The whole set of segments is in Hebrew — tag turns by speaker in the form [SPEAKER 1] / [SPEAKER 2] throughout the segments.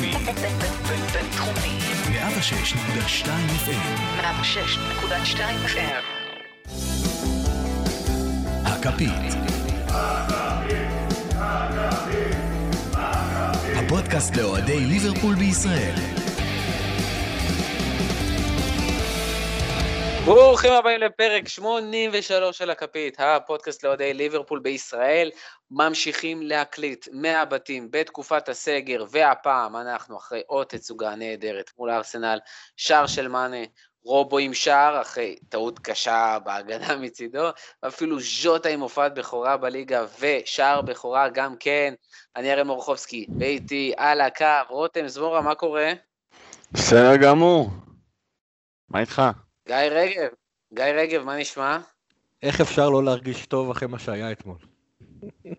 [SPEAKER 1] בינתחומי.
[SPEAKER 2] בינתחומי.
[SPEAKER 1] 106.2 FM.
[SPEAKER 2] 106.2 FM.
[SPEAKER 1] הכפית. הפודקאסט לאוהדי ליברפול בישראל.
[SPEAKER 3] ברוכים הבאים לפרק 83 של הכפית, הפודקאסט לאוהדי ליברפול בישראל. ממשיכים להקליט מהבתים בתקופת הסגר, והפעם אנחנו אחרי עוד תצוגה נהדרת מול ארסנל, שער של מאנה, רובו עם שער, אחרי טעות קשה בהגנה מצידו, ואפילו ז'וטה עם הופעת בכורה בליגה, ושער בכורה גם כן. אני אראל מורחובסקי, ואיתי על הקו, רותם זמורה, מה קורה?
[SPEAKER 4] בסדר גמור. מה איתך?
[SPEAKER 3] גיא רגב, גיא רגב, מה נשמע?
[SPEAKER 5] איך אפשר לא להרגיש טוב אחרי מה שהיה אתמול?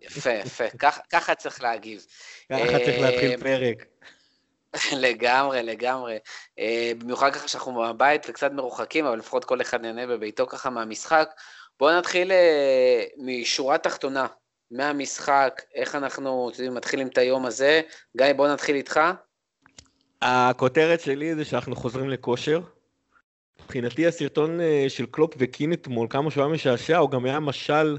[SPEAKER 3] יפה, יפה, כך- ככה צריך להגיב.
[SPEAKER 5] ככה צריך להתחיל
[SPEAKER 3] אה,
[SPEAKER 5] פרק.
[SPEAKER 3] לגמרי, לגמרי. אה, במיוחד ככה שאנחנו מהבית וקצת מרוחקים, אבל לפחות כל אחד נהנה בביתו ככה מהמשחק. בואו נתחיל אה, משורה תחתונה, מהמשחק, איך אנחנו מתחילים את היום הזה. גיא, בואו נתחיל איתך.
[SPEAKER 5] הכותרת שלי זה שאנחנו חוזרים לכושר. מבחינתי הסרטון אה, של קלופ וקין אתמול, כמה שהוא היה משעשע, הוא גם היה משל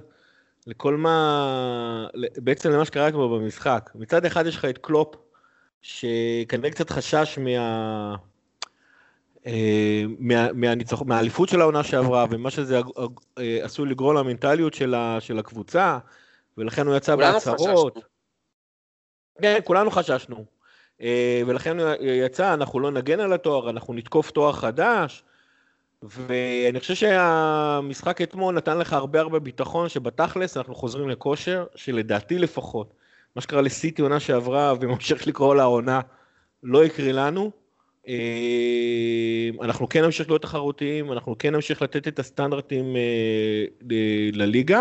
[SPEAKER 5] לכל מה... בעצם למה שקרה כבר במשחק. מצד אחד יש לך את קלופ, שכנראה קצת חשש מה... אה, מה- מהאליפות של העונה שעברה, ומה שזה אה, עשוי לגרום למנטליות של ה- של הקבוצה, ולכן הוא יצא בהצהרות. כן, כולנו חששנו. ולכן הוא יצא, אנחנו לא נגן על התואר, אנחנו נתקוף תואר חדש. ואני חושב שהמשחק אתמול נתן לך הרבה הרבה ביטחון שבתכלס אנחנו חוזרים לכושר, שלדעתי לפחות, מה שקרה לסיטי עונה שעברה וממשיך לקרוא לה עונה, לא יקרה לנו. אה, אנחנו כן נמשיך להיות תחרותיים, אנחנו כן נמשיך לתת את הסטנדרטים אה, לליגה.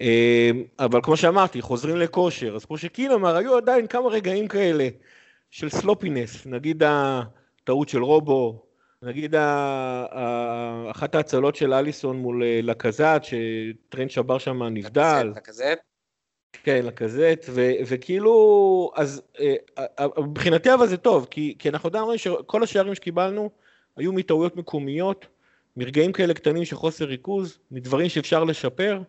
[SPEAKER 5] אה, אבל כמו שאמרתי, חוזרים לכושר, אז כמו שקיל אמר, היו עדיין כמה רגעים כאלה של סלופינס, נגיד הטעות של רובו, נגיד אחת ההצלות של אליסון מול אה, לקזת, שטרנד שבר שם נבדל,
[SPEAKER 3] כזה?
[SPEAKER 5] כן, לקזט, ו- וכאילו, אז אה, מבחינתי אבל זה טוב, כי, כי אנחנו יודעים שכל השערים שקיבלנו היו מטעויות מקומיות, מרגעים כאלה קטנים של חוסר ריכוז, מדברים שאפשר לשפר,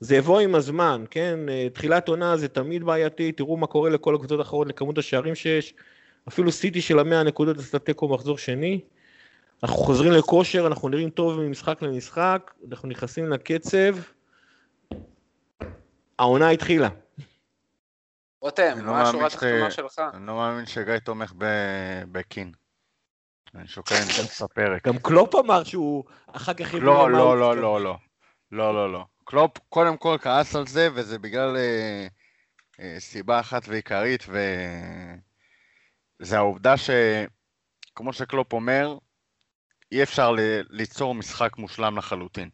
[SPEAKER 5] זה יבוא עם הזמן, כן? אה, תחילת עונה זה תמיד בעייתי, תראו מה קורה לכל הקבוצות האחרות, לכמות השערים שיש, אפילו סיטי של המאה נקודות עשתה תיקו מחזור שני. אנחנו חוזרים לכושר, אנחנו נראים טוב ממשחק למשחק, אנחנו נכנסים לקצב, העונה התחילה.
[SPEAKER 3] רותם,
[SPEAKER 4] לא
[SPEAKER 3] מה השורה
[SPEAKER 4] ש-
[SPEAKER 3] התחתונה שלך?
[SPEAKER 4] אני לא מאמין שגיא תומך ב- בקין. אני שוקל למצוא את הפרק.
[SPEAKER 5] גם קלופ אמר שהוא אחר כך
[SPEAKER 4] לא, לא, לא. לא, לא. לא, לא, לא. קלופ קודם כל כעס על זה, וזה בגלל אה, אה, סיבה אחת ועיקרית, וזה העובדה שכמו שקלופ אומר, אי אפשר ל- ליצור משחק מושלם לחלוטין.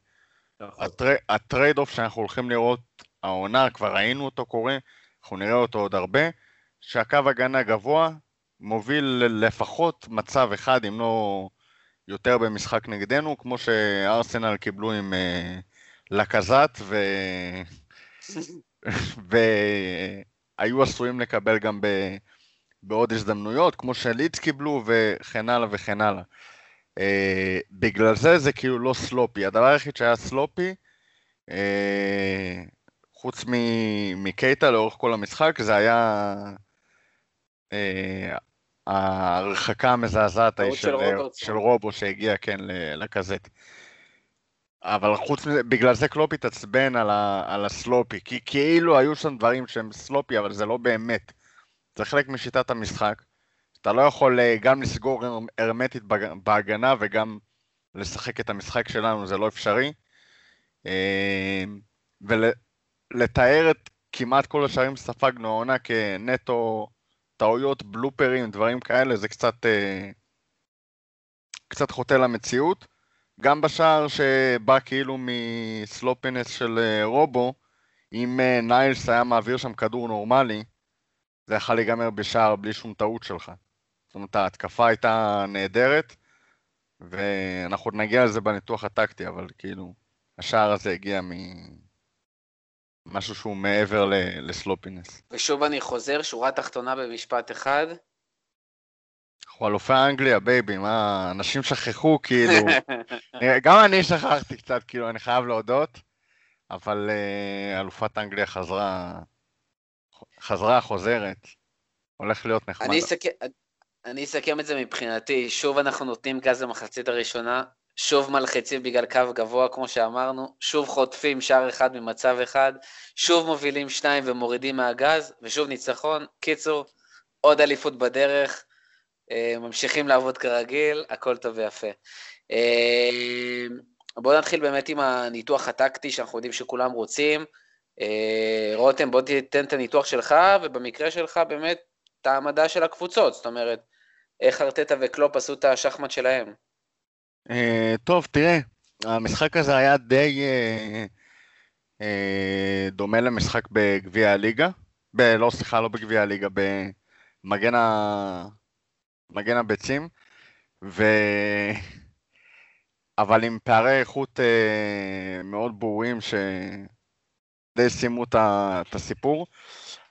[SPEAKER 5] נכון.
[SPEAKER 4] ה tr- ה trade-off שאנחנו הולכים לראות העונה, כבר ראינו אותו קורה, אנחנו נראה אותו עוד הרבה, שהקו הגנה גבוה מוביל לפחות מצב אחד, אם לא יותר במשחק נגדנו, כמו שארסנל קיבלו עם אה, לקזת, ו... והיו עשויים לקבל גם ב... בעוד הזדמנויות, כמו שלידס קיבלו, וכן הלאה וכן הלאה. אה, בגלל זה זה כאילו לא סלופי. הדבר היחיד שהיה סלופי, אה, חוץ מ- מקייטה לאורך כל המשחק, זה היה אה, ההרחקה המזעזעת ההיא
[SPEAKER 3] של
[SPEAKER 4] של,
[SPEAKER 3] רוברטסון.
[SPEAKER 4] של רובו שהגיע, כן, לקזט. אבל חוץ מזה, בגלל זה קלופ התעצבן על, ה, על הסלופי, כי כאילו היו שם דברים שהם סלופי, אבל זה לא באמת. זה חלק משיטת המשחק. אתה לא יכול אה, גם לסגור הר- הרמטית בהגנה וגם לשחק את המשחק שלנו, זה לא אפשרי. אה, ולתאר את כמעט כל השערים שספגנו העונה כנטו טעויות, בלופרים, דברים כאלה, זה קצת, אה, קצת חוטא למציאות. גם בשער שבא כאילו מסלופינס של רובו, אם ניילס היה מעביר שם כדור נורמלי, זה יכול להיגמר בשער בלי שום טעות שלך. אומרת, ההתקפה הייתה נהדרת, ואנחנו עוד נגיע לזה בניתוח הטקטי, אבל כאילו, השער הזה הגיע ממשהו שהוא מעבר ל- ל sloppiness.
[SPEAKER 3] ושוב אני חוזר, שורה תחתונה במשפט אחד,
[SPEAKER 4] אנחנו אלופי אנגליה, baby, מה, אנשים שכחו, כאילו, גם אני שכחתי קצת, כאילו, אני חייב להודות, אבל אה, אלופת אנגליה חזרה, חזרה, חוזרת, הולך להיות נחמד.
[SPEAKER 3] אני אסכם, אני אסכם את זה מבחינתי, שוב אנחנו נותנים גז למחצית הראשונה, שוב מלחיצים בגלל קו גבוה, כמו שאמרנו, שוב חוטפים שער אחד ממצב אחד, שוב מובילים שניים ומורידים מהגז, ושוב ניצחון. קיצור, עוד אליפות בדרך, אה, ממשיכים לעבוד כרגיל, הכל טוב ויפה. אה, בואו נתחיל באמת עם הניתוח הטקטי שאנחנו יודעים שכולם רוצים. אה, רותם, בוא תיתן את הניתוח שלך, ובמקרה שלך באמת את העמדה של הקבוצות, זאת אומרת, איך ארטטה וקלופ עשו את השחמט שלהם.
[SPEAKER 4] אה, טוב, תראה, המשחק הזה היה די אה, אה, דומה למשחק בגביע הליגה. ב, לא, סליחה, לא בגביע הליגה, במגן ה... מגן הביצים. ו... אבל עם פערי איכות אה, מאוד ברורים שדי סיימו את הסיפור.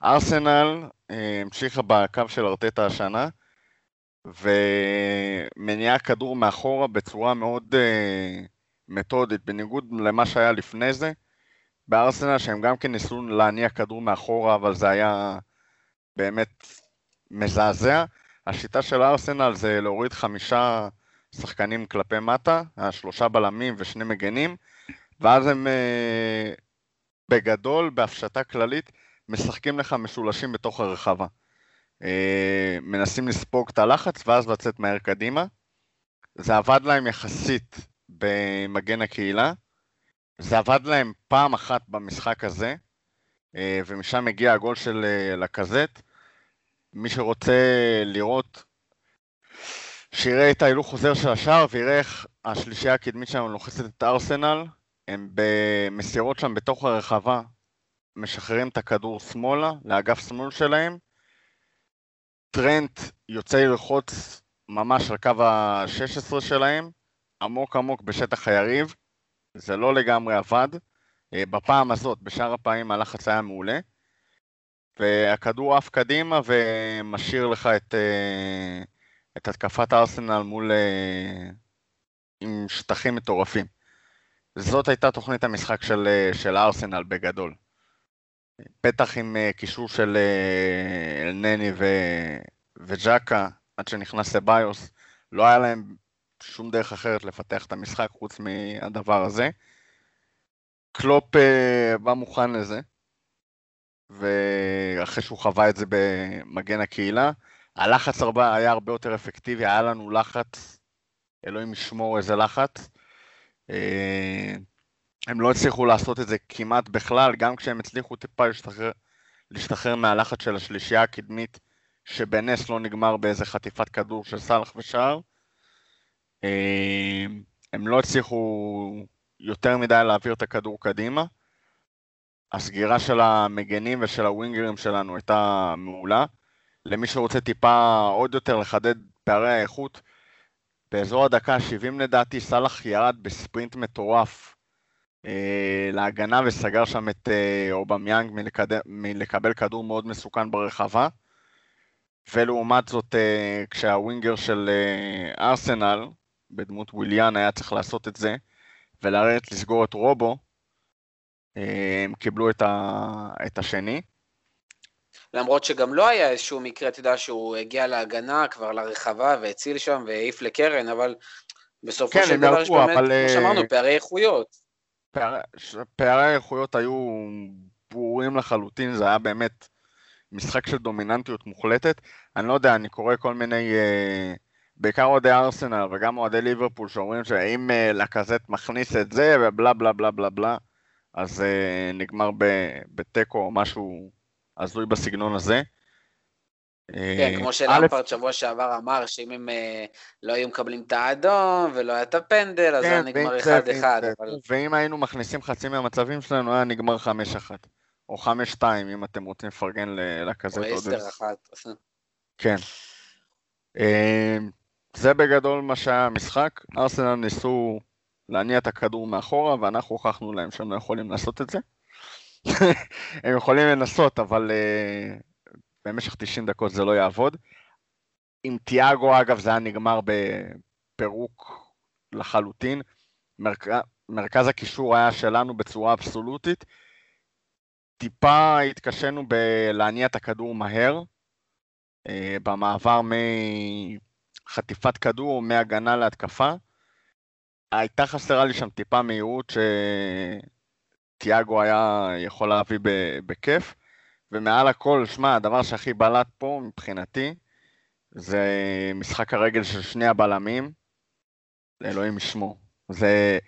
[SPEAKER 4] ארסנל אה, המשיכה בקו של ארטטה השנה, ומניעה כדור מאחורה בצורה מאוד uh, מתודית, בניגוד למה שהיה לפני זה. בארסנל שהם גם כן ניסו להניע כדור מאחורה, אבל זה היה באמת מזעזע. השיטה של ארסנל זה להוריד חמישה שחקנים כלפי מטה, שלושה בלמים ושני מגנים, ואז הם uh, בגדול, בהפשטה כללית, משחקים לך משולשים בתוך הרחבה. אה, מנסים לספוג את הלחץ ואז לצאת מהר קדימה. זה עבד להם יחסית במגן הקהילה. זה עבד להם פעם אחת במשחק הזה, אה, ומשם הגיע הגול של אה, לקזט. מי שרוצה לראות, שיראה את ההילוך חוזר של השער ויראה איך השלישייה הקדמית שלנו לוחצת את ארסנל. הם במסירות שם בתוך הרחבה, משחררים את הכדור שמאלה, לאגף שמאל שלהם, טרנט יוצא ללחוץ ממש על קו ה-16 שלהם, עמוק עמוק בשטח היריב, זה לא לגמרי עבד. אה, בפעם הזאת, בשאר הפעמים הלחץ היה מעולה. והכדור עף קדימה ומשאיר לך את, אה, את התקפת ארסנל מול... אה, עם שטחים מטורפים. זאת הייתה תוכנית המשחק של, של ארסנל בגדול. בטח עם אה, קישור של אה, נני ו... וג'קה, עד שנכנס לביוס, לא היה להם שום דרך אחרת לפתח את המשחק חוץ מהדבר הזה. קלופ אה, בא מוכן לזה, ואחרי שהוא חווה את זה במגן הקהילה, הלחץ הרבה, היה הרבה יותר אפקטיבי, היה לנו לחץ, אלוהים ישמור איזה לחץ. הם לא הצליחו לעשות את זה כמעט בכלל, גם כשהם הצליחו טיפה להשתחרר, להשתחרר מהלחץ של השלישייה הקדמית, שבנס לא נגמר באיזה חטיפת כדור של סאלח ושער. אה, הם לא הצליחו יותר מדי להעביר את הכדור קדימה. הסגירה של המגנים ושל הווינגרים שלנו הייתה מעולה. למי שרוצה טיפה עוד יותר לחדד פערי האיכות, באזור הדקה ה-70 לדעתי סאלח ירד בספרינט מטורף להגנה וסגר שם את אה, אובמיאנג מלקבל כדור מאוד מסוכן ברחבה. ולעומת זאת, אה, כשהווינגר של ארסנל, בדמות וויליאן, היה צריך לעשות את זה, ולרדת לסגור את רובו, הם קיבלו את, ה... את השני.
[SPEAKER 3] למרות שגם לא היה איזשהו מקרה, אתה יודע, שהוא הגיע להגנה כבר לרחבה והציל שם והעיף לקרן, אבל בסופו כן, של דבר יש באמת, אבל... כמו שאמרנו, פערי איכויות.
[SPEAKER 4] פערי האיכויות היו ברורים לחלוטין, זה היה באמת משחק של דומיננטיות מוחלטת. אני לא יודע, אני קורא כל מיני, אה, בעיקר אוהדי ארסנל וגם אוהדי ליברפול שאומרים שאם אה, לקזט מכניס את זה ובלה בלה בלה בלה בלה, אז אה, נגמר בתיקו או משהו הזוי בסגנון הזה.
[SPEAKER 3] כן, כמו שלמפרט שבוע שעבר אמר, שאם הם אה, לא היו מקבלים את האדום ולא היה את הפנדל, אז היה כן, נגמר 1-1.
[SPEAKER 4] ואם היינו מכניסים חצי מהמצבים שלנו, היה נגמר 5-1. או 5-2, אם אתם רוצים לפרגן לכזה.
[SPEAKER 3] או 10-1.
[SPEAKER 4] כן. אה, זה בגדול מה שהיה המשחק. ארסנל ניסו להניע את הכדור מאחורה, ואנחנו הוכחנו להם שהם לא יכולים לעשות את זה. הם יכולים לנסות, אבל אה, במשך 90 דקות זה לא יעבוד. עם תיאגו, אגב, זה היה נגמר בפירוק לחלוטין. מרכ... מרכז הקישור היה שלנו בצורה אבסולוטית. טיפה התקשינו בלהניע את הכדור מהר, אה, במעבר מחטיפת כדור, מהגנה להתקפה. הייתה חסרה לי שם טיפה מהירות שתיאגו היה יכול להביא בכיף. ומעל הכל, שמע, הדבר שהכי בלט פה מבחינתי, זה משחק הרגל של שני הבלמים, אלוהים ישמור. זה...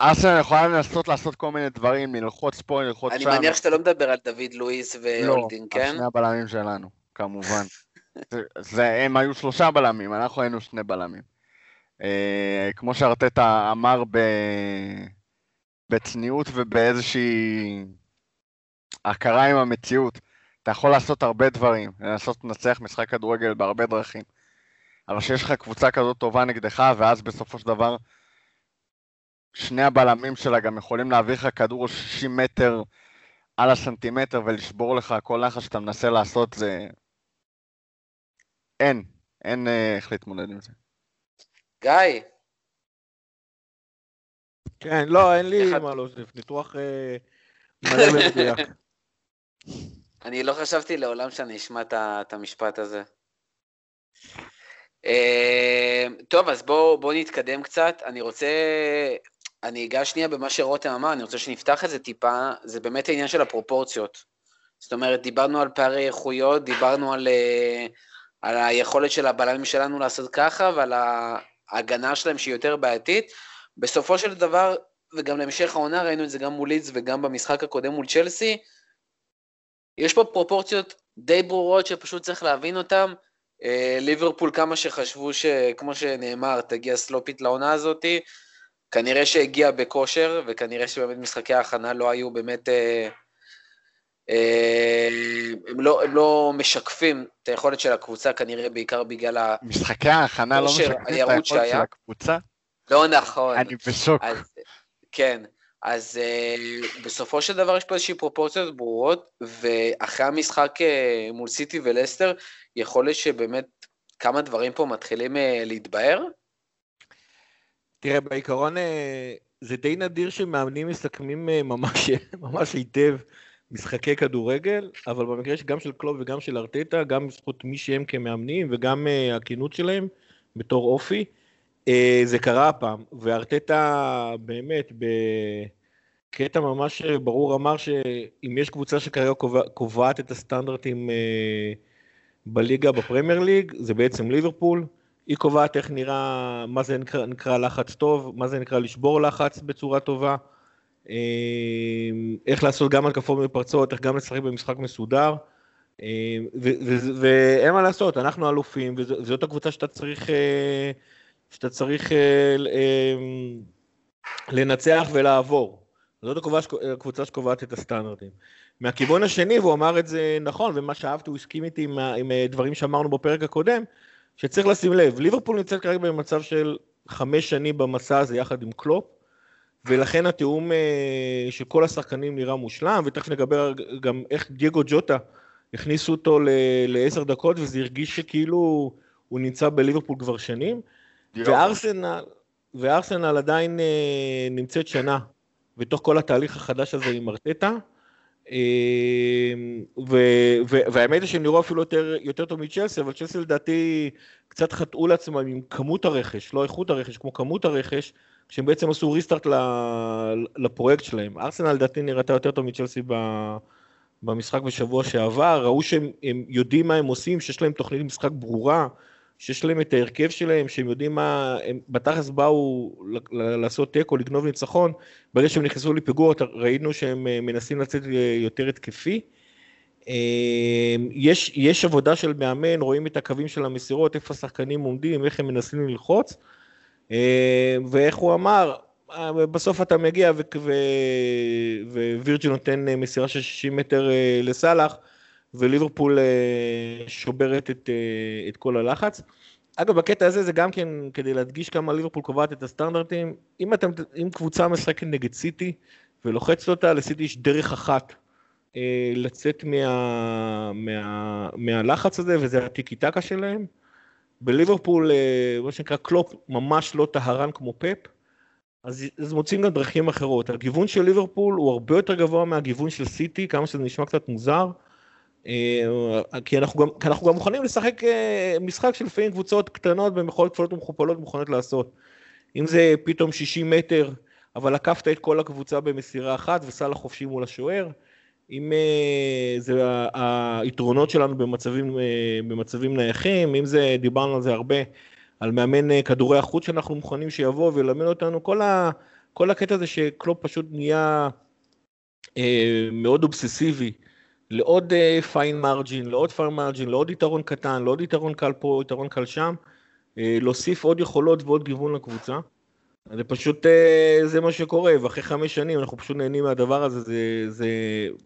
[SPEAKER 4] ארסנל יכולה לנסות לעשות כל מיני דברים, ללחוץ פה, ללחוץ
[SPEAKER 3] אני
[SPEAKER 4] שם.
[SPEAKER 3] מניח שאתה לא מדבר על דוד לואיס והולדין,
[SPEAKER 4] לא, על
[SPEAKER 3] כן?
[SPEAKER 4] שני הבלמים שלנו, כמובן. זה, זה, הם היו שלושה בלמים, אנחנו היינו שני בלמים. אה, כמו שארטטה אמר ב, בצניעות ובאיזושהי הכרה עם המציאות. אתה יכול לעשות הרבה דברים, לנסות לנצח משחק כדורגל בהרבה דרכים. אבל כשיש לך קבוצה כזאת טובה נגדך, ואז בסופו של דבר שני הבלמים שלה גם יכולים להעביר לך כדור 60 מטר על הסנטימטר ולשבור לך כל לחץ שאתה מנסה לעשות, זה... אין, אין אה, איך להתמודד עם זה.
[SPEAKER 3] גיא,
[SPEAKER 5] כן, לא, אין לי
[SPEAKER 3] אחד-
[SPEAKER 5] מה להוסיף, ניתוח אה, מלא ומדויק.
[SPEAKER 3] אני לא חשבתי לעולם שאני אשמע את המשפט הזה. אה, טוב, אז בואו בוא נתקדם קצת. אני רוצה, אני אגע שנייה במה שרותם אמר, אני רוצה שנפתח את זה טיפה, זה באמת העניין של הפרופורציות. זאת אומרת, דיברנו על פערי איכויות, דיברנו על, אה, על היכולת של הבלמים שלנו לעשות ככה, ועל ההגנה שלהם שהיא יותר בעייתית. בסופו של דבר, וגם להמשך העונה, ראינו את זה גם מול לידס וגם במשחק הקודם מול צ'לסי, יש פה פרופורציות די ברורות שפשוט צריך להבין אותן. אה, ליברפול, כמה שחשבו שכמו שנאמר, תגיע סלופית לעונה הזאתי, כנראה שהגיע בכושר, וכנראה שבאמת משחקי ההכנה לא היו באמת... אה, אה, הם, לא, הם לא משקפים את היכולת של הקבוצה, כנראה בעיקר בגלל ה...
[SPEAKER 4] משחקי ההכנה לא משקפים את היכולת של
[SPEAKER 3] שהיה.
[SPEAKER 4] הקבוצה?
[SPEAKER 3] לא נכון.
[SPEAKER 4] אני בשוק.
[SPEAKER 3] אז, כן, אז uh, בסופו של דבר יש פה איזושהי פרופורציות ברורות, ואחרי המשחק uh, מול סיטי ולסטר, יכול להיות שבאמת כמה דברים פה מתחילים uh, להתבהר?
[SPEAKER 5] תראה, בעיקרון אה, זה די נדיר שמאמנים מסכמים אה, ממש, ממש היטב משחקי כדורגל, אבל במקרה גם של קלוב וגם של ארטטה, גם בזכות מי שהם כמאמנים וגם אה, הכנות שלהם בתור אופי, אה, זה קרה הפעם, וארטטה באמת בקטע ממש ברור אמר שאם יש קבוצה שכרגע קובע, קובעת את הסטנדרטים אה, בליגה, בפרמייר ליג, זה בעצם ליברפול. היא קובעת איך נראה, מה זה נקרא, נקרא לחץ טוב, מה זה נקרא לשבור לחץ בצורה טובה, אה, איך לעשות גם התקפות מפרצות, איך גם לשחק במשחק מסודר, אה, ואין מה לעשות, אנחנו אלופים, וזאת הקבוצה שאתה צריך, אה, שאתה צריך אה, אה, לנצח ולעבור. זאת הקבוצה, שקובעת את הסטנדרטים. מהכיוון השני, והוא אמר את זה נכון, ומה שאהבתי, הוא הסכים איתי עם, עם דברים שאמרנו בפרק הקודם, שצריך לשים לב, ליברפול נמצאת כרגע במצב של חמש שנים במסע הזה יחד עם קלופ, ולכן התיאום אה, של כל השחקנים נראה מושלם, ותכף נדבר גם איך דייגו ג'וטה הכניסו אותו לעשר דקות, וזה הרגיש שכאילו הוא נמצא בליברפול כבר שנים, וארסנל, וארסנל עדיין אה, נמצאת שנה בתוך כל התהליך החדש הזה עם ארטטה. ו- ו- והאמת היא שהם נראו אפילו יותר, יותר טוב מצ'לסי, אבל צ'לסי לדעתי קצת חטאו לעצמם עם כמות הרכש, לא איכות הרכש, כמו כמות הרכש, כשהם בעצם עשו ריסטארט לפרויקט שלהם. ארסנל לדעתי נראתה יותר טוב מצ'לסי במשחק בשבוע שעבר, ראו שהם הם יודעים מה הם עושים, שיש להם תוכנית משחק ברורה, שיש להם את ההרכב שלהם, שהם יודעים מה, הם בתכלס באו לעשות תיקו, לגנוב ניצחון, ברגע שהם נכנסו לפיגור ראינו שהם אה, מנסים לצאת אה, יותר התקפי. אה, יש, יש עבודה של מאמן, רואים את הקווים של המסירות, איפה השחקנים עומדים, איך הם מנסים ללחוץ, ואיך הוא אמר, בסוף אתה מגיע ווירג'י נותן מסירה של 60 מטר לסאלח, וליברפול אה, שוברת את, אה, את כל הלחץ. אגב, בקטע הזה זה גם כן כדי להדגיש כמה ליברפול קובעת את הסטנדרטים. אם, אתם, אם קבוצה משחקת נגד סיטי ולוחצת אותה, לסיטי יש דרך אחת אה, לצאת מה, מה, מהלחץ הזה, וזה הטיקי טקה שלהם. בליברפול, אה, מה שנקרא קלופ, ממש לא טהרן כמו פפ, אז, אז מוצאים גם דרכים אחרות. הגיוון של ליברפול הוא הרבה יותר גבוה מהגיוון של סיטי, כמה שזה נשמע קצת מוזר. אה, כי אנחנו גם, כי אנחנו גם מוכנים לשחק אה, משחק שלפעמים קבוצות קטנות במכולות כפולות ומכופלות מוכנות לעשות. אם זה פתאום 60 מטר, אבל עקפת את כל הקבוצה במסירה אחת וסל החופשי מול השוער, אם אה, זה היתרונות שלנו במצבים, במצבים נייחים, אם זה, דיברנו על זה הרבה, על מאמן כדורי החוץ שאנחנו מוכנים שיבוא וילמד אותנו, כל, ה, כל הקטע הזה שקלופ פשוט נהיה מאוד אובססיבי. לעוד פיין uh, מרג'ין, לעוד פיין מרג'ין, לעוד יתרון קטן, לעוד יתרון קל פה, יתרון קל שם, uh, להוסיף עוד יכולות ועוד גיוון לקבוצה. זה פשוט, uh, זה מה שקורה, ואחרי חמש שנים אנחנו פשוט נהנים מהדבר הזה, זה, זה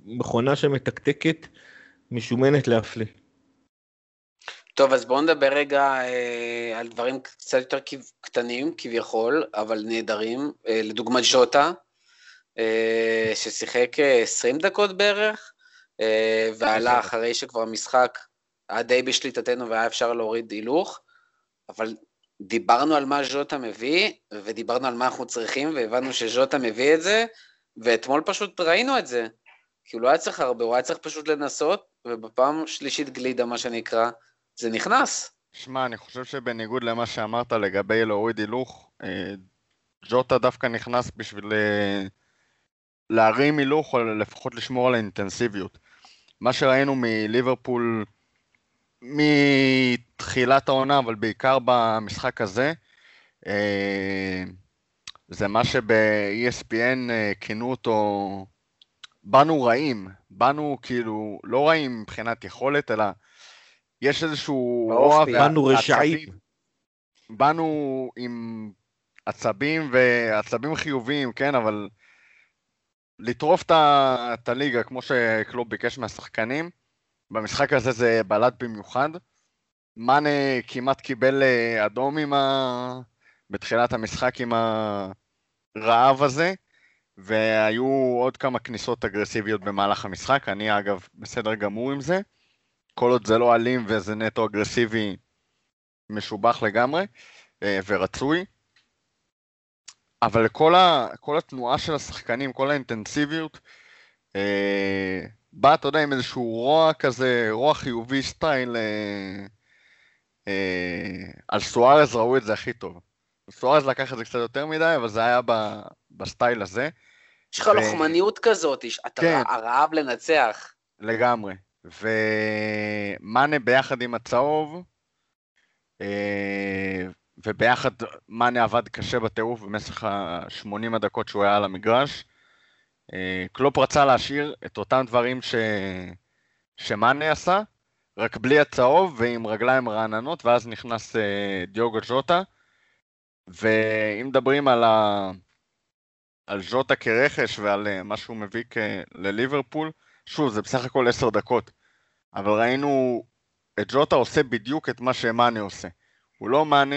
[SPEAKER 5] מכונה שמתקתקת, משומנת להפליא.
[SPEAKER 3] טוב, אז בואו נדבר רגע אה, על דברים קצת יותר קטנים כביכול, אבל נהדרים, אה, לדוגמת ז'וטה, אה, ששיחק 20 דקות בערך, אה, ועלה אחרי שכבר המשחק היה די בשליטתנו והיה אפשר להוריד הילוך, אבל דיברנו על מה ז'וטה מביא, ודיברנו על מה אנחנו צריכים, והבנו שז'וטה מביא את זה, ואתמול פשוט ראינו את זה. כי הוא לא היה צריך הרבה, הוא היה צריך פשוט לנסות, ובפעם שלישית גלידה, מה שנקרא, זה נכנס.
[SPEAKER 4] שמע, אני חושב שבניגוד למה שאמרת לגבי להוריד הילוך, אה, ג'וטה דווקא נכנס בשביל אה, להרים הילוך, או לפחות לשמור על האינטנסיביות. מה שראינו מליברפול מתחילת העונה, אבל בעיקר במשחק הזה, אה, זה מה שב-ESPN אה, כינו אותו, באנו רעים, באנו כאילו, לא רעים מבחינת יכולת, אלא יש איזשהו
[SPEAKER 5] רוע באנו רשעים.
[SPEAKER 4] באנו עם עצבים ועצבים חיוביים, כן, אבל לטרוף את הליגה כמו שקלוב ביקש מהשחקנים. במשחק הזה זה בלט במיוחד. מאנה כמעט קיבל אה, אדום עם ה... בתחילת המשחק עם הרעב הזה, והיו עוד כמה כניסות אגרסיביות במהלך המשחק. אני אגב בסדר גמור עם זה. כל עוד זה לא אלים וזה נטו אגרסיבי, משובח לגמרי אה, ורצוי. אבל כל, ה, כל התנועה של השחקנים, כל האינטנסיביות, אה, בא, אתה יודע, עם איזשהו רוע כזה, רוע חיובי סטייל, אה, אה, אצל סוארז ראו את זה הכי טוב. סוארז לקח את זה קצת יותר מדי, אבל זה היה ב, בסטייל הזה.
[SPEAKER 3] יש לך ו... לוחמניות כזאת, אתה כן. הרעב לנצח.
[SPEAKER 4] לגמרי. ומאנה ביחד עם הצהוב, אה, וביחד מאנה עבד קשה בטירוף במשך ה-80 הדקות שהוא היה על המגרש. אה, קלופ רצה להשאיר את אותם דברים ש... שמאנה עשה, רק בלי הצהוב ועם רגליים רעננות, ואז נכנס אה, דיוגו ז'וטה. ואם מדברים על, ה... על ז'וטה כרכש ועל אה, מה שהוא מביא כ... לליברפול, שוב, זה בסך הכל עשר דקות. אבל ראינו את ז'וטה עושה בדיוק את מה שמאנה עושה. הוא לא מאנה,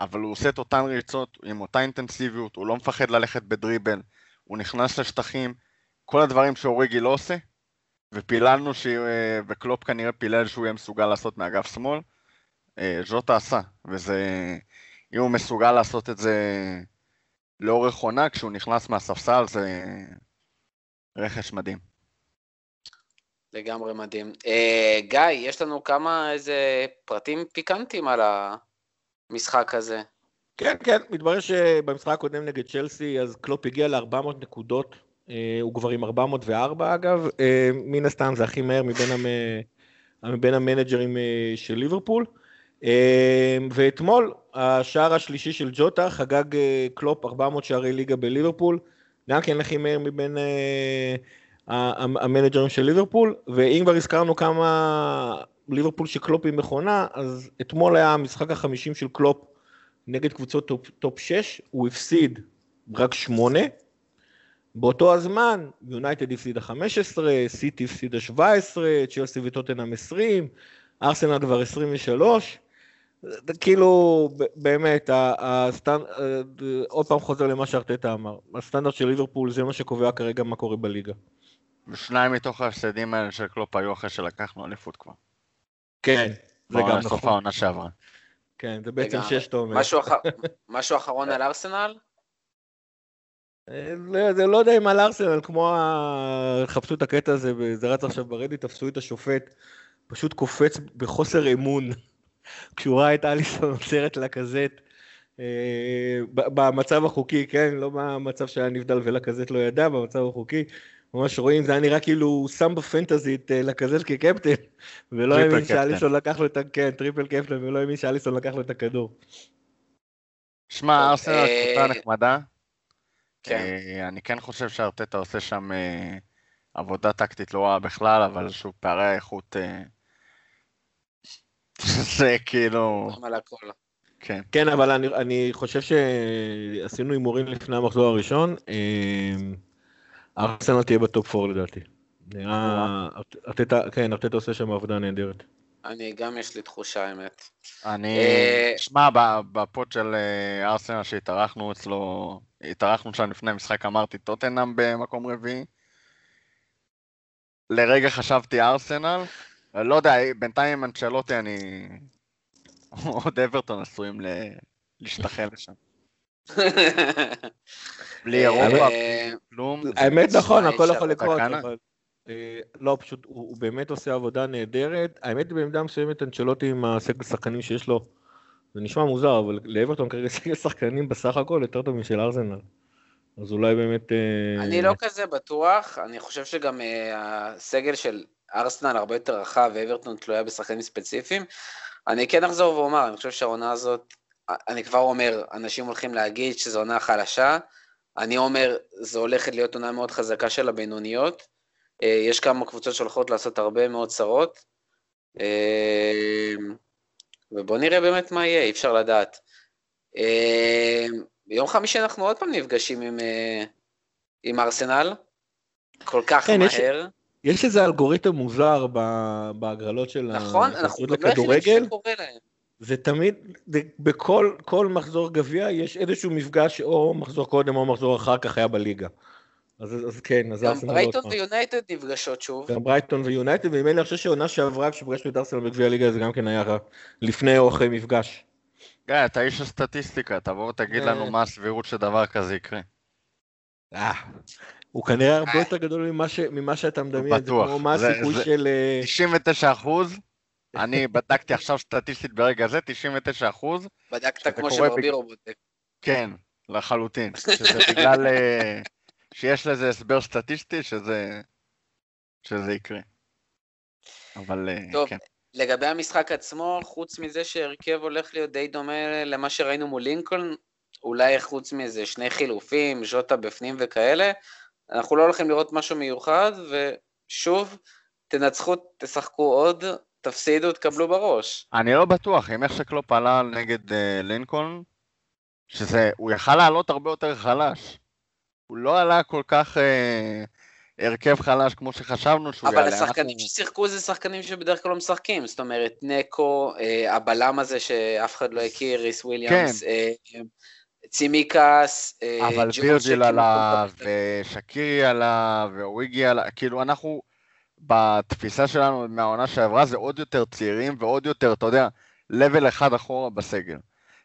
[SPEAKER 4] אבל הוא עושה את אותן ריצות עם אותה אינטנסיביות, הוא לא מפחד ללכת בדריבל, הוא נכנס לשטחים, כל הדברים שאוריגי לא עושה, ופיללנו, ש... וקלופ כנראה פילל שהוא יהיה מסוגל לעשות מאגף שמאל, אה, ז'וטה עשה, וזה, אם הוא מסוגל לעשות את זה לאורך עונה, כשהוא נכנס מהספסל, זה רכש מדהים.
[SPEAKER 3] לגמרי מדהים. Uh, גיא, יש לנו כמה איזה פרטים פיקנטיים על ה... המשחק הזה.
[SPEAKER 5] כן, כן, מתברר שבמשחק הקודם נגד צ'לסי, אז קלופ הגיע ל-400 נקודות, אה, הוא כבר עם 404 אגב, אה, מן הסתם זה הכי מהר מבין, המ... מבין המנג'רים אה, של ליברפול. ואתמול, השער השלישי של ג'וטה חגג קלופ 400 שערי ליגה בליברפול, גם כן הכי מהר מבין המנג'רים של ליברפול, ואם כבר הזכרנו כמה ליברפול של קלופ היא מכונה, אז אתמול היה המשחק החמישים של קלופ נגד קבוצות טופ, טופ 6, הוא הפסיד רק 8. באותו הזמן, יונייטד הפסידה 15, סיטי הפסידה 17, צ'לסי וטוטנאם 20, ארסנל כבר 23. כאילו, באמת, הסטנד... עוד פעם חוזר למה שארטטה אמר, הסטנדרט של ליברפול זה מה שקובע כרגע מה קורה בליגה.
[SPEAKER 4] ושניים מתוך ההפסדים האלה של קלופ היו אחרי שלקחנו אליפות כבר.
[SPEAKER 5] כן, זה גם
[SPEAKER 4] בעונה- סוף
[SPEAKER 5] נכון.
[SPEAKER 4] העונה שעברה.
[SPEAKER 5] כן, זה בעצם. שש אתה אומר.
[SPEAKER 3] משהו אח- משהו אחרון על ארסנל?
[SPEAKER 5] אה, לא- זה לא יודע אם על ארסנל, כמו ה... חפשו את הקטע הזה, זה רץ עכשיו ברדיט, תפסו את השופט, פשוט קופץ בחוסר אמון, כשהוא ראה את אליסון עוצרת לקזט, אה, במצב החוקי, כן? לא במצב שהיה נבדל ולקזט לא ידע, במצב החוקי. ממש רואים, זה היה נראה כאילו הוא שם בפנטזי את אה, לקזט כקפטן, ולא האמין. שאליסון לקח לו את ה... כן, triple captain, ולא האמין שאליסון לקח לו את הכדור.
[SPEAKER 4] שמע, ארסנל
[SPEAKER 3] אה,
[SPEAKER 4] קבוצה נחמדה.
[SPEAKER 3] כן.
[SPEAKER 4] אה, אני כן חושב שארטטה עושה שם אה, עבודה טקטית לא רעה בכלל, אבל שוב, פערי האיכות... אה, זה כאילו... כן.
[SPEAKER 5] כן, אבל אני, אני חושב שעשינו הימורים לפני המחזור הראשון. ארסנל תהיה בטופ 4 לדעתי. נראה, ארטטה, כן, ארטטה עושה שם עבודה נהדרת.
[SPEAKER 3] אני גם יש לי תחושה, האמת.
[SPEAKER 4] אני...
[SPEAKER 3] אה,
[SPEAKER 4] שמע, ב- בפוד של אה, ארסנל שהתארחנו אצלו, התארחנו שם לפני משחק, אמרתי טוטנאם במקום רביעי. לרגע חשבתי ארסנל, לא יודע, בינתיים עם אנצ'לוטי אני... עוד אברטון עשויים ל... להשתחל לשם. בלי אירופה, כלום.
[SPEAKER 5] האמת נכון, הכל יכול לקרות. אבל... אה, לא, פשוט הוא באמת עושה עבודה נהדרת. האמת היא במידה מסוימת אנצ'לוטי עם הסגל שחקנים שיש לו. זה נשמע מוזר, אבל לאברטון כרגע סגל שחקנים בסך הכל יותר טוב משל ארסנל. אז אולי באמת... אה,
[SPEAKER 3] אני לא כזה בטוח, אני חושב שגם אה, הסגל של ארסנל הרבה יותר רחב ואברטון תלויה בשחקנים ספציפיים. אני כן אחזור ואומר, אני חושב שהעונה הזאת, אני כבר אומר, אנשים הולכים להגיד שזו עונה חלשה, אני אומר, זו הולכת להיות עונה מאוד חזקה של הבינוניות. אה, יש כמה קבוצות שהולכות לעשות הרבה מאוד צרות. אה, ובואו נראה באמת מה יהיה, אי אפשר לדעת. אה, ביום חמישי אנחנו עוד פעם נפגשים עם, עם ארסנל, כל כך
[SPEAKER 5] כן, יש-
[SPEAKER 3] מהר.
[SPEAKER 5] יש איזה אלגוריתם מוזר בהגרלות של
[SPEAKER 3] נכון, אנחנו לא
[SPEAKER 5] לכדורגל.
[SPEAKER 3] שקורה להם.
[SPEAKER 5] זה תמיד, בכל כל מחזור גביע יש איזשהו מפגש או מחזור קודם או מחזור אחר כך היה בליגה. אז, אז כן, אז
[SPEAKER 3] גם
[SPEAKER 5] ארסנל עוד
[SPEAKER 3] ברייטון. ויונייטד נפגשות שוב.
[SPEAKER 5] גם ברייטון ויונייטד, ונדמה לי אני חושב שעונה שעברה כשפגשנו את ארסנל בגביע הליגה זה גם כן היה לפני או אחרי מפגש.
[SPEAKER 4] גיא, אתה איש הסטטיסטיקה, תבוא ותגיד
[SPEAKER 5] אה.
[SPEAKER 4] לנו מה הסבירות שדבר כזה יקרה.
[SPEAKER 5] אה, הוא כנראה הרבה
[SPEAKER 3] אה.
[SPEAKER 5] יותר גדול ממה, ש, ממה שאתה מדמיין, זה. כמו מה הסיכוי של... אה,
[SPEAKER 4] 99 אחוז, אני בדקתי עכשיו סטטיסטית ברגע זה, 99 אחוז,
[SPEAKER 3] בדקת כמו שברבירו בודק.
[SPEAKER 4] כן, לחלוטין. שזה בגלל אה, שיש לזה הסבר סטטיסטי שזה, שזה יקרה. אבל אה,
[SPEAKER 3] טוב.
[SPEAKER 4] כן.
[SPEAKER 3] לגבי המשחק עצמו, חוץ מזה שהרכב הולך להיות די דומה למה שראינו מול לינקולן, אולי חוץ מזה שני חילופים, ז'וטה בפנים וכאלה, אנחנו לא הולכים לראות משהו מיוחד, ושוב, תנצחו, תשחקו עוד, תפסידו, תקבלו בראש.
[SPEAKER 4] אני לא בטוח, עם איך שקלופ עלה נגד אה, לינקולן, שזה, הוא יכל לעלות הרבה יותר חלש. הוא לא עלה כל כך אה, הרכב חלש כמו שחשבנו שהוא
[SPEAKER 3] אבל
[SPEAKER 4] יעלה.
[SPEAKER 3] השחקנים
[SPEAKER 4] אנחנו-
[SPEAKER 3] ששיחקו זה שחקנים שבדרך כלל לא משחקים, זאת אומרת, נקו, אה, הבלם הזה שאף אחד לא הכיר, ריס וויליאמס, אה, צימקס, אה,
[SPEAKER 4] אבל וירג'יל עלה, ושקירי עלה, ואוריגי עלה, כאילו אנחנו, בתפיסה שלנו מהעונה שעברה זה עוד יותר צעירים ועוד יותר, אתה יודע, לבל אחד אחורה בסגל.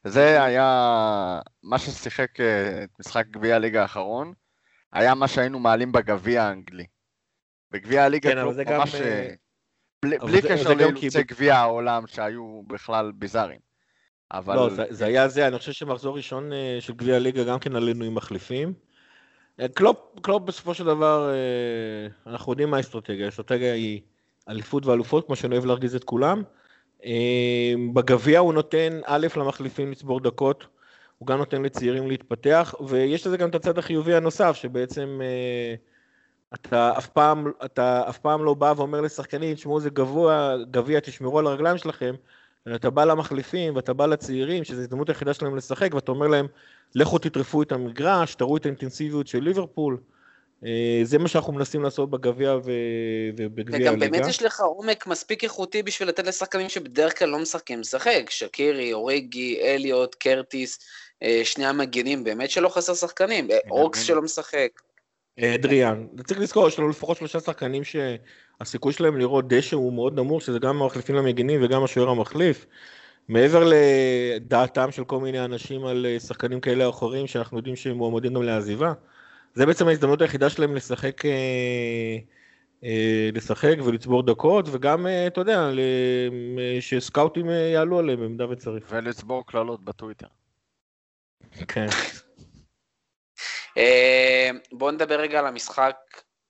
[SPEAKER 4] זה היה מה ששיחק אה, את משחק גביע הליגה האחרון, היה מה שהיינו מעלים בגביע האנגלי. בגביע הליגה
[SPEAKER 5] כן,
[SPEAKER 4] קלופ
[SPEAKER 5] זה גם,
[SPEAKER 4] ממש...
[SPEAKER 5] אה,
[SPEAKER 4] בלי, בלי
[SPEAKER 5] זה-
[SPEAKER 4] קשר לאילוצי
[SPEAKER 5] כי-
[SPEAKER 4] גביע העולם שהיו בכלל ביזאריים. אבל...
[SPEAKER 5] לא, זה, זה היה זה, אני חושב שמחזור ראשון אה, של גביע הליגה גם כן עלינו עם מחליפים. אה, קלופ, קלופ בסופו של דבר, אה, אנחנו יודעים מה האסטרטגיה, האסטרטגיה היא אליפות ואלופות, כמו שאני אוהב להרגיז את כולם. אה, בגביע הוא נותן אה, למחליפים לצבור דקות, הוא גם נותן לצעירים להתפתח, ויש לזה גם את הצד החיובי הנוסף, שבעצם אתה אף פעם, אתה אף פעם לא בא ואומר לשחקנים, תשמעו זה גביע, גביע, תשמרו על הרגליים שלכם, אלא אתה בא למחליפים ואתה בא לצעירים, שזו ההזדמנות היחידה שלהם לשחק, ואתה אומר להם, לכו תטרפו את המגרש, תראו את האינטנסיביות של ליברפול. אה, זה מה שאנחנו מנסים לעשות בגביע. ובגביע
[SPEAKER 3] וגם
[SPEAKER 5] הליגה.
[SPEAKER 3] באמת יש לך עומק מספיק איכותי בשביל לתת לשחקנים שבדרך כלל לא משחקים לשחק, שקירי, אוריגי, אליוט, קרטיס, אה, שני המגנים, באמת שלא חסר שחקנים, אה, אורקס
[SPEAKER 4] מבין.
[SPEAKER 3] שלא משחק.
[SPEAKER 5] אדריאן. צריך לזכור, יש לנו לפחות שלושה שחקנים שהסיכוי שלהם לראות דשא הוא מאוד נמוך, שזה גם המחליפים המגינים וגם השוער המחליף. מעבר לדעתם של כל מיני אנשים על אה, שחקנים כאלה או אחרים, שאנחנו יודעים שהם מועמדים גם לעזיבה, זה בעצם ההזדמנות היחידה שלהם לשחק, אה, אה, לשחק ולצבור דקות, וגם, אתה יודע, שסקאוטים יעלו עליהם במידה וצריך.
[SPEAKER 4] ולצבור קללות בטוויטר.
[SPEAKER 5] כן.
[SPEAKER 3] בואו נדבר רגע על המשחק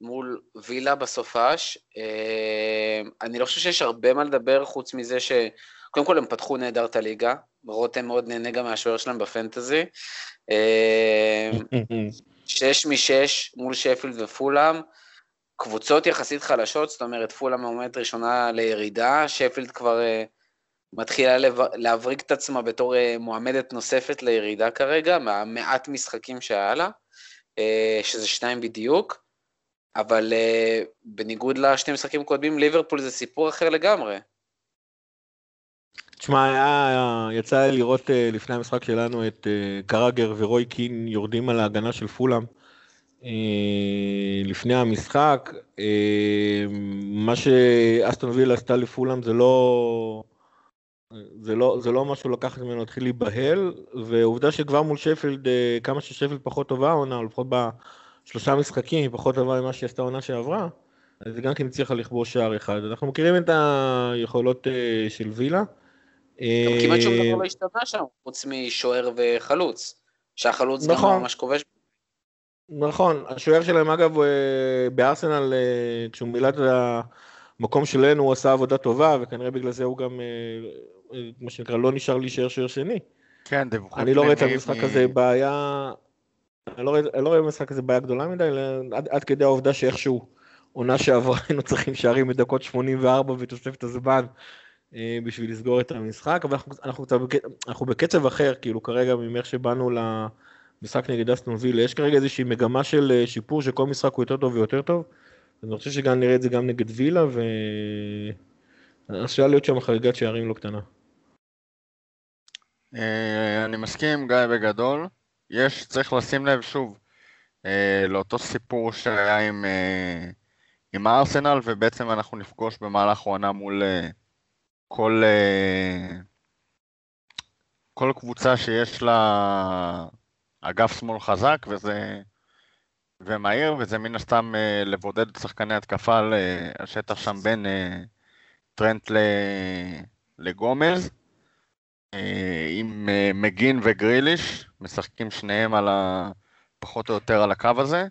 [SPEAKER 3] מול וילה בסופש. אני לא חושב שיש הרבה מה לדבר חוץ מזה ש... קודם כל הם פתחו נהדר את הליגה, רותם מאוד נהנה גם מהשוער שלהם בפנטזי. אה, שש משש מול שפילד ופולאם, קבוצות יחסית חלשות, זאת אומרת פולאם עומדת ראשונה לירידה, שפילד כבר uh, מתחילה להבריג את עצמה בתור uh, מועמדת נוספת לירידה כרגע, מהמעט משחקים שהיה לה, שזה שניים בדיוק, אבל uh, בניגוד לשני משחקים קודמים, ליברפול זה סיפור אחר לגמרי.
[SPEAKER 5] תשמע, יצא לי לראות אה, לפני המשחק שלנו את אה, קרגר ורוי קין יורדים על ההגנה של פולאם אה, לפני המשחק. מה שאסטון וילה עשתה לפולאם זה לא... זה לא, זה לא משהו לקחת ממנו להתחיל להיבהל, ועובדה שכבר מול שפילד, כמה ששפילד פחות טובה העונה, או לפחות בשלושה משחקים, היא פחות טובה ממה שהיא עשתה העונה שעברה, אז גם כן הצליחה לכבוש שער אחד. אנחנו מכירים את היכולות של וילה.
[SPEAKER 3] גם כמעט שום דבר לא השתנה שם, חוץ משוער וחלוץ. שהחלוץ
[SPEAKER 5] נכון.
[SPEAKER 3] גם ממש כובש.
[SPEAKER 5] נכון, השוער שלהם אגב אה, בארסנל, אה, כשהוא מילא את המקום שלנו, הוא עשה עבודה טובה, וכנראה בגלל זה הוא גם, אה, מה שנקרא, לא נשאר להישאר שוער שני.
[SPEAKER 4] כן,
[SPEAKER 5] אני לא רואה את המשחק הזה בעיה, אני לא רואה, אני לא במשחק הזה בעיה גדולה מדי, עד, כדי העובדה שאיכשהו עונה שעברה היינו צריכים שערים בדקות 84 ותוספת הזמן, אה, בשביל לסגור את המשחק, אבל אנחנו, אנחנו, אנחנו בקצב אחר, כאילו כרגע ממך שבאנו למשחק נגד אסטון וילה, יש כרגע איזושהי מגמה של אה, שיפור שכל משחק הוא יותר טוב ויותר טוב, אני חושב שגם נראה את זה גם נגד וילה, ועשויה להיות שם חריגת שערים לא קטנה.
[SPEAKER 4] אה, אני מסכים עם גיא בגדול, יש, צריך לשים לב שוב לאותו סיפור שהיה עם, עם הארסנל, ובעצם אנחנו נפגוש במהלך העונה מול... כל, אה, כל קבוצה שיש לה אגף שמאל חזק וזה ומהיר, וזה מן הסתם אה, לבודד את שחקני התקפה על השטח שם בין אה, טרנט לגומז. עם מגין וגריליש, משחקים שניהם על ה... פחות או יותר על הקו הזה.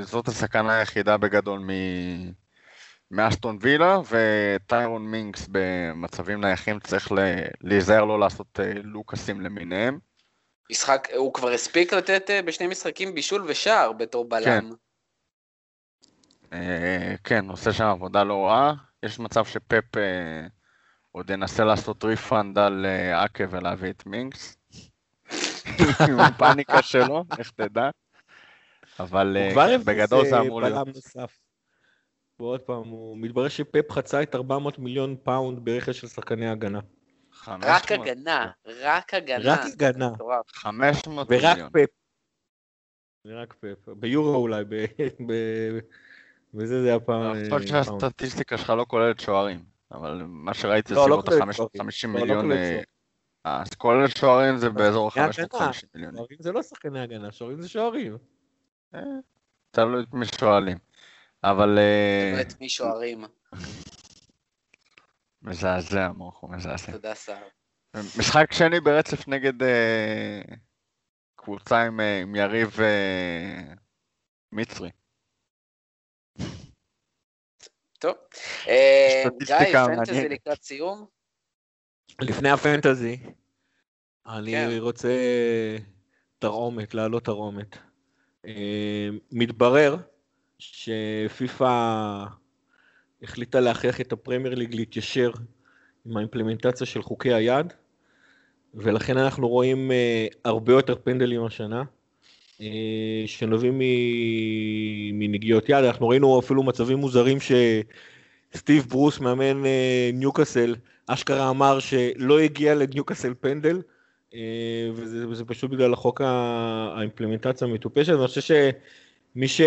[SPEAKER 4] זאת הסכנה היחידה בגדול מ... מאסטון וילה, וטיירון מינקס במצבים נייחים צריך להיזהר לא לעשות אה, לוקאסים למיניהם.
[SPEAKER 3] משחק, הוא כבר הספיק לתת אה, בשני משחקים בישול ושער בתור בלם.
[SPEAKER 4] כן. אה, כן, עושה שם עבודה לא רעה. יש מצב שפפ עוד ינסה לעשות refund על אקה ולהביא את מינקס. עם הפאניקה שלו, איך תדע. אבל בגדול זה אמור להיות.
[SPEAKER 5] ועוד פעם, הוא מתברר שפפ חצה את 400 מיליון פאונד ברכש של שחקני הגנה.
[SPEAKER 3] רק הגנה, רק הגנה.
[SPEAKER 5] רק הגנה.
[SPEAKER 4] 500 מיליון.
[SPEAKER 5] ורק פפ. ורק פפ. ביורו אולי, וזה זה הפעם.
[SPEAKER 4] אני חושב שהסטטיסטיקה שלך לא כוללת שוערים, אבל מה שראיתי זה לא, לא סביבות ה-550 לא, מיליון. אה, אז כולל שוערים זה באזור ה-550 מיליון.
[SPEAKER 5] שוערים זה לא שחקני הגנה, שוערים זה שוערים.
[SPEAKER 4] אה, תלוי את מי שואלים. אבל...
[SPEAKER 3] אה, את מי שוערים.
[SPEAKER 4] מזעזע, מורכו, מזעזע.
[SPEAKER 3] תודה, סער.
[SPEAKER 4] משחק שני ברצף נגד אה, קבוצה עם, אה, יריב אה, מצרי.
[SPEAKER 3] טוב. אה, גיא, פנטזי לקראת סיום?
[SPEAKER 5] לפני הפנטזי, אני כן. רוצה תרעומת, להעלות תרעומת. אה, מתברר שפיפ"א החליטה להכריח את הפרמייר ליג להתיישר עם האימפלמנטציה של חוקי היד, ולכן אנחנו רואים uh, הרבה יותר פנדלים השנה, שנובעים מנגיעות יד. אנחנו ראינו אפילו מצבים מוזרים שסטיב ברוס, מאמן uh, ניוקאסל, אשכרה אמר שלא הגיע לניוקאסל פנדל, אה, וזה, וזה פשוט בגלל החוק האימפלמנטציה המטופשת, ואני חושב שמי ש...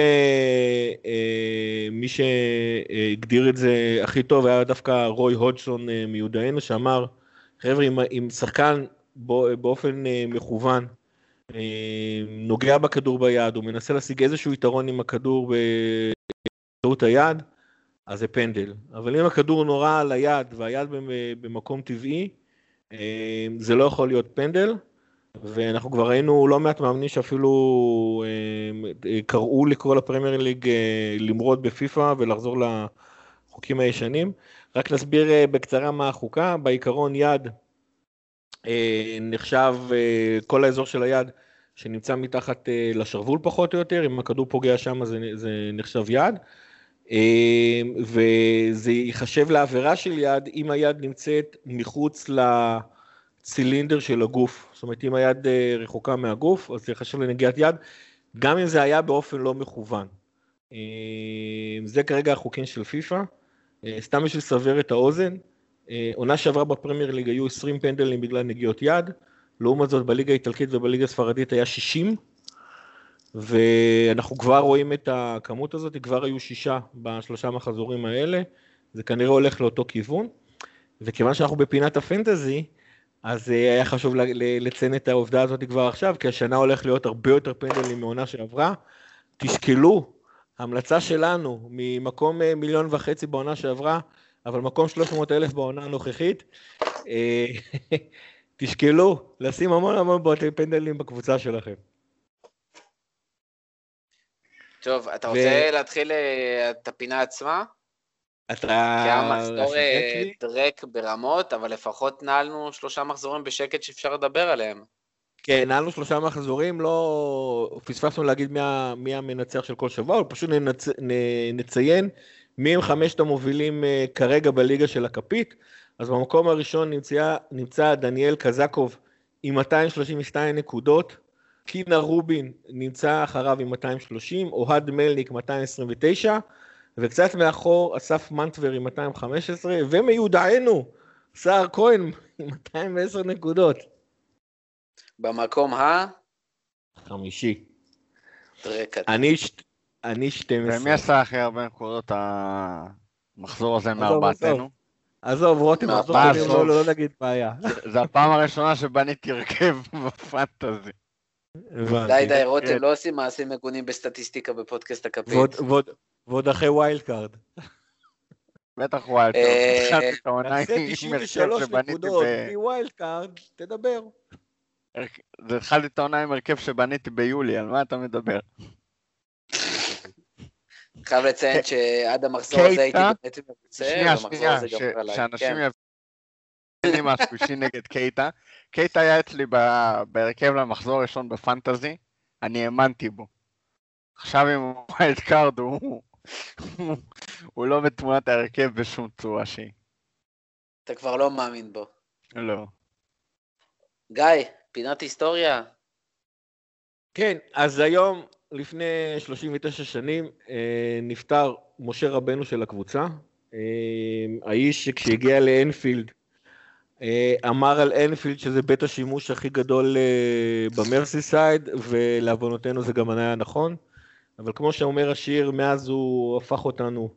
[SPEAKER 5] אה, מי שהגדיר את זה הכי טוב היה דווקא רוי הודסון אה, מיודענו, שאמר, חבר'ה, אם, שחקן באופן אה, מכוון אה, נוגע בכדור ביד, או מנסה להשיג איזשהו יתרון עם הכדור באמצעות היד, אז זה פנדל. אבל אם הכדור נורה על היד והיד במ- במקום טבעי, אה, זה לא יכול להיות פנדל, ואנחנו כבר ראינו לא מעט מאמנים שאפילו אה, קראו לקרוא לפרמייר ליג אה, למרוד בפיפא ולחזור לחוקים הישנים. רק נסביר אה, בקצרה מה החוקה, בעיקרון יד אה, נחשב אה, כל האזור של היד שנמצא מתחת אה, לשרוול פחות או יותר, אם הכדור פוגע שם זה, זה נחשב יד. אה, וזה ייחשב לעבירה של יד אם היד נמצאת מחוץ לצילינדר של הגוף. זאת אומרת, אם היד אה, רחוקה מהגוף, אז זה ייחשב לנגיעת יד, גם אם זה היה באופן לא מכוון. אה, זה כרגע החוקים של פיפ"א. אה, סתם בשביל לסבר את האוזן, אה, עונה שעברה בפרמייר ליג היו 20 פנדלים בגלל נגיעות יד, לעומת זאת בליגה האיטלקית ובליגה הספרדית היה 60, ואנחנו כבר רואים את הכמות הזאת, כבר היו שישה בשלושה מחזורים האלה, זה כנראה הולך לאותו כיוון, וכיוון שאנחנו בפינת הפנטזי, אז אה, היה חשוב לציין את העובדה הזאת כבר עכשיו, כי השנה הולך להיות הרבה יותר פנדלים מעונה שעברה. תשקלו, המלצה שלנו ממקום אה, מיליון וחצי בעונה שעברה, אבל מקום 300 אלף בעונה הנוכחית, אה, תשקלו לשים המון המון בוטי פנדלים בקבוצה שלכם.
[SPEAKER 3] טוב, אתה
[SPEAKER 5] ו-
[SPEAKER 3] רוצה להתחיל אה, את הפינה עצמה?
[SPEAKER 5] אתה...
[SPEAKER 3] כי היה מחזור
[SPEAKER 5] השחקן
[SPEAKER 3] אה? דרק ברמות, אבל לפחות נעלנו שלושה מחזורים בשקט שאפשר לדבר עליהם.
[SPEAKER 5] כן, היה לנו שלושה מחזורים, לא פספסנו להגיד מי, מי המנצח של כל שבוע, אבל פשוט נצ... נציין מי הם חמשת המובילים אה, כרגע בליגה של הכפית. אז במקום הראשון נמצא, נמצא דניאל קזקוב עם 232 נקודות, קינה רובין נמצא אחריו עם 230, אוהד מלניק 229, וקצת מאחור אסף מנטבר עם 215, ומיודענו, סער כהן עם 210 נקודות.
[SPEAKER 3] במקום ה...
[SPEAKER 5] חמישי. אני. אני 12.
[SPEAKER 4] ומי עשה הכי הרבה נקודות המחזור הזה מארבעתנו?
[SPEAKER 5] עזוב, רותם,
[SPEAKER 3] מה,
[SPEAKER 5] עזוב,
[SPEAKER 4] מה
[SPEAKER 5] לא? לא, לא נגיד בעיה.
[SPEAKER 4] זה הפעם הראשונה שבניתי הרכב בפנטזי.
[SPEAKER 3] די, די, רותם, לא עושים מעשים מגונים בסטטיסטיקה בפודקאסט הכפית.
[SPEAKER 5] ועוד- אחרי wild card.
[SPEAKER 4] בטח wild
[SPEAKER 3] אה,
[SPEAKER 4] card. העונה
[SPEAKER 5] תעשה
[SPEAKER 4] עם הרכב
[SPEAKER 5] 93
[SPEAKER 4] שבניתי
[SPEAKER 5] נקודות
[SPEAKER 4] ב...
[SPEAKER 5] בלי wild card, תדבר.
[SPEAKER 4] זה התחלתי את העונה עם הרכב שבניתי ביולי, על מה אתה מדבר?
[SPEAKER 3] חייב לציין שעד המחזור הזה הייתי? באמת מרוצה,
[SPEAKER 4] שנייה, שנייה. שאנשים
[SPEAKER 3] כן.
[SPEAKER 4] יבינו. אין לי משהו אישי נגד קייטה. קייטה היה אצלי בהרכב למחזור הראשון בפנטזי, אני האמנתי בו. עכשיו עם wild card הוא לא בתמונת ההרכב בשום צורה שהיא.
[SPEAKER 3] אתה כבר לא מאמין בו.
[SPEAKER 4] לא.
[SPEAKER 3] גיא, פינת היסטוריה.
[SPEAKER 5] כן, אז היום, לפני 39 שנים, אה, נפטר משה רבנו של הקבוצה. אה, האיש שכשהגיע לאנפילד, אה, אמר על אנפילד שזה בית השימוש הכי גדול במרסיסייד, ולעוונותינו זה גם היה נכון. אבל כמו שאומר השיר, מאז הוא הפך אותנו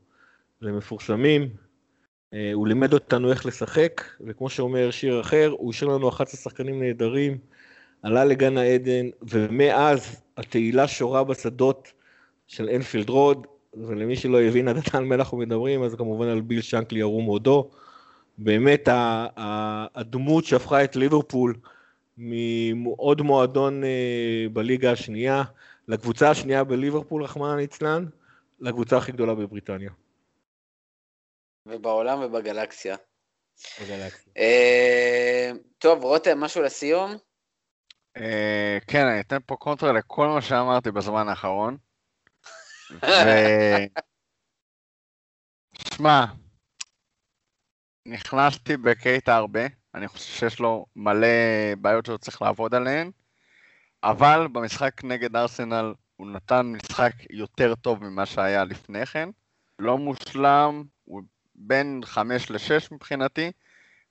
[SPEAKER 5] למפורסמים, הוא לימד אותנו איך לשחק, וכמו שאומר שיר אחר, הוא השאיר לנו 11 שחקנים נהדרים, עלה לגן העדן, ומאז התהילה שורה בשדות של אנפילד רוד, ולמי שלא הבין עד על מי אנחנו מדברים, אז כמובן על ביל שנקלי ירום הודו. באמת הדמות שהפכה את ליברפול מעוד מועדון אה, בליגה השנייה, לקבוצה השנייה בליברפול, רחמנא ליצלן, לקבוצה הכי גדולה בבריטניה.
[SPEAKER 3] ובעולם ובגלקסיה.
[SPEAKER 5] בגלקסיה.
[SPEAKER 3] אה, טוב, רותם, משהו לסיום?
[SPEAKER 4] אה, כן, אני אתן פה קונטרה לכל מה שאמרתי בזמן האחרון. ו... שמע, נכנסתי בקייטה הרבה, אני חושב שיש לו מלא בעיות שהוא צריך לעבוד עליהן, אבל במשחק נגד ארסנל הוא נתן משחק יותר טוב ממה שהיה לפני כן. לא מושלם, הוא בין 5 ל-6 מבחינתי,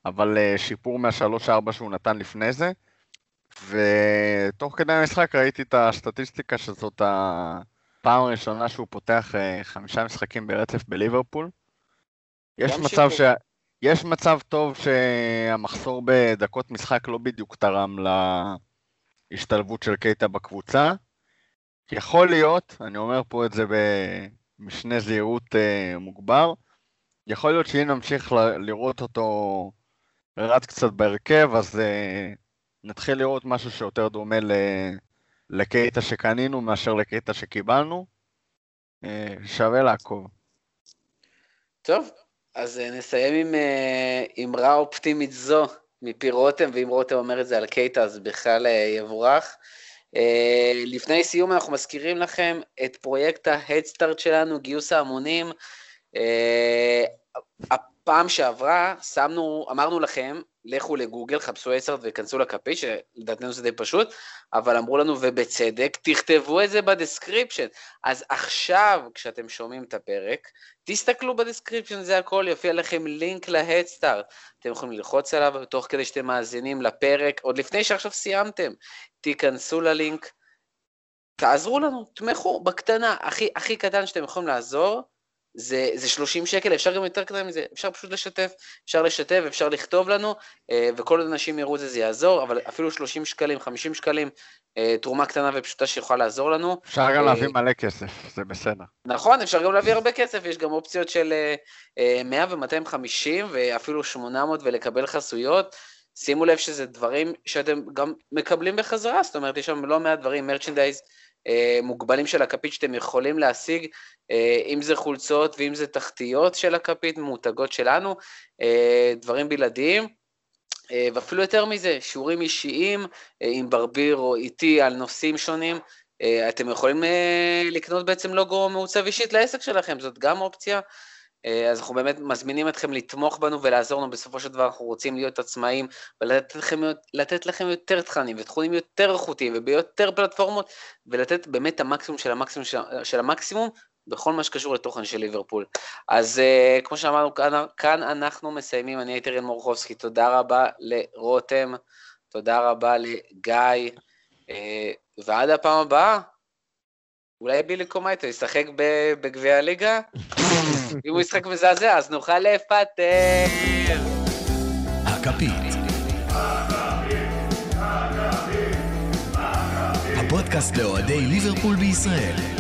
[SPEAKER 4] אבל אה, שיפור מה-3-4 שהוא נתן לפני זה. ותוך כדי המשחק ראיתי את הסטטיסטיקה שזאת הפעם הראשונה שהוא פותח אה, חמישה משחקים ברצף בליברפול. יש מצב, ש... יש מצב טוב שהמחסור בדקות משחק לא בדיוק תרם להשתלבות של קייטה בקבוצה. יכול להיות, אני אומר פה את זה במשנה זהירות אה, מוגבר, יכול להיות שאם נמשיך ל- לראות אותו רץ קצת בהרכב, אז אה, נתחיל לראות משהו שיותר דומה ל- לקייטה שקנינו מאשר לקייטה שקיבלנו. אה, שווה לעקוב.
[SPEAKER 3] טוב, אז אה, נסיים עם אמרה אופטימית זו מפי רותם, ואם רותם אומר את זה על קייטה אז בכלל אה, יבורך. לפני סיום אנחנו מזכירים לכם את פרויקט ההדסטארט שלנו, גיוס ההמונים. הפעם שעברה שמנו, אמרנו לכם, לכו לגוגל, חפשו הדסטארט וכנסו לכפית, שלדעתנו זה די פשוט, אבל אמרו לנו, ובצדק, תכתבו את זה ב description. אז עכשיו, כשאתם שומעים את הפרק, תסתכלו ב description, זה הכל, יופיע לכם לינק להדסטארט. אתם יכולים ללחוץ עליו תוך כדי שאתם מאזינים לפרק, עוד לפני שעכשיו סיימתם. תיכנסו ללינק, תעזרו לנו, תמכו בקטנה, הכי, הכי קטן שאתם יכולים לעזור, זה, זה 30 שקל, אפשר גם יותר קטן מזה, אפשר פשוט לשתף, אפשר לשתף, אפשר לכתוב לנו, אה, וכל עוד אנשים יראו את זה, זה יעזור, אבל אפילו 30 שקלים, 50 שקלים, אה, תרומה קטנה ופשוטה שיכולה לעזור לנו.
[SPEAKER 4] אפשר גם
[SPEAKER 3] אה,
[SPEAKER 4] להביא מלא כסף, זה בסדר.
[SPEAKER 3] נכון, אפשר גם להביא הרבה כסף, יש גם אופציות של אה, אה, 100 ו-250 ואפילו 800 ולקבל חסויות. שימו לב שזה דברים שאתם גם מקבלים בחזרה, זאת אומרת, יש שם לא מעט דברים, מרצ'נדייז מוגבלים של הכפית שאתם יכולים להשיג, אה, אם זה חולצות ואם זה תחתיות של הכפית, מותגות שלנו, אה, דברים בלעדיים. אה, ואפילו יותר מזה, שיעורים אישיים אה, עם ברביר או איתי על נושאים שונים, אה, אתם יכולים אה, לקנות בעצם לוגו מעוצב אישית לעסק שלכם, זאת גם אופציה. אה, אז אנחנו באמת מזמינים אתכם לתמוך בנו ולעזור לנו, בסופו של דבר אנחנו רוצים להיות עצמאים ולתת לכם, לתת לכם יותר תכנים ותכונים יותר איכותיים וביותר פלטפורמות, ולתת באמת את המקסימום של המקסימום של, של המקסימום בכל מה שקשור לתוכן של ליברפול. אז uh, כמו שאמרנו, כאן, כאן אנחנו מסיימים, אני הייתי ריאן מורחובסקי, תודה רבה לרותם, תודה רבה לגיא, uh, ועד הפעם הבאה, אולי בילי קומייטו ישחק בגביע הליגה? אם הוא ישחק מזעזע, אז נוכל לפטר.
[SPEAKER 1] הכפית. הפודקאסט לאוהדי ליברפול בישראל.